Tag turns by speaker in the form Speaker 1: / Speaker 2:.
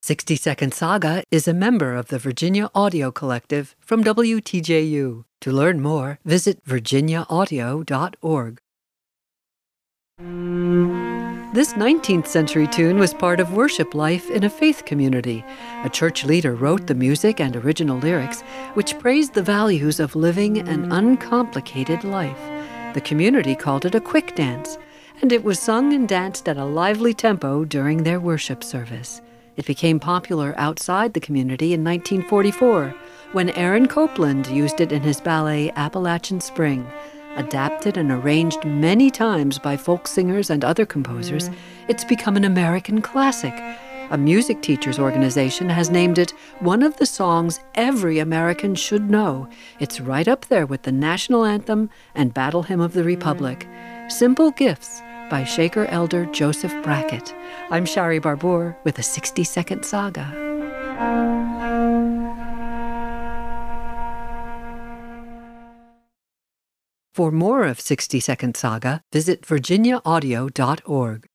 Speaker 1: 60 Second Saga is a member of the Virginia Audio Collective from WTJU. To learn more, visit virginiaaudio.org. This 19th century tune was part of worship life in a faith community. A church leader wrote the music and original lyrics, which praised the values of living an uncomplicated life. The community called it a quick dance, and it was sung and danced at a lively tempo during their worship service. It became popular outside the community in 1944 when Aaron Copland used it in his ballet Appalachian Spring. Adapted and arranged many times by folk singers and other composers, mm. it's become an American classic. A music teachers organization has named it one of the songs every American should know. It's right up there with the national anthem and Battle Hymn of the Republic. Mm. Simple Gifts by Shaker elder Joseph Brackett. I'm Shari Barbour with a 60 second saga. For more of 60 Second Saga, visit virginiaaudio.org.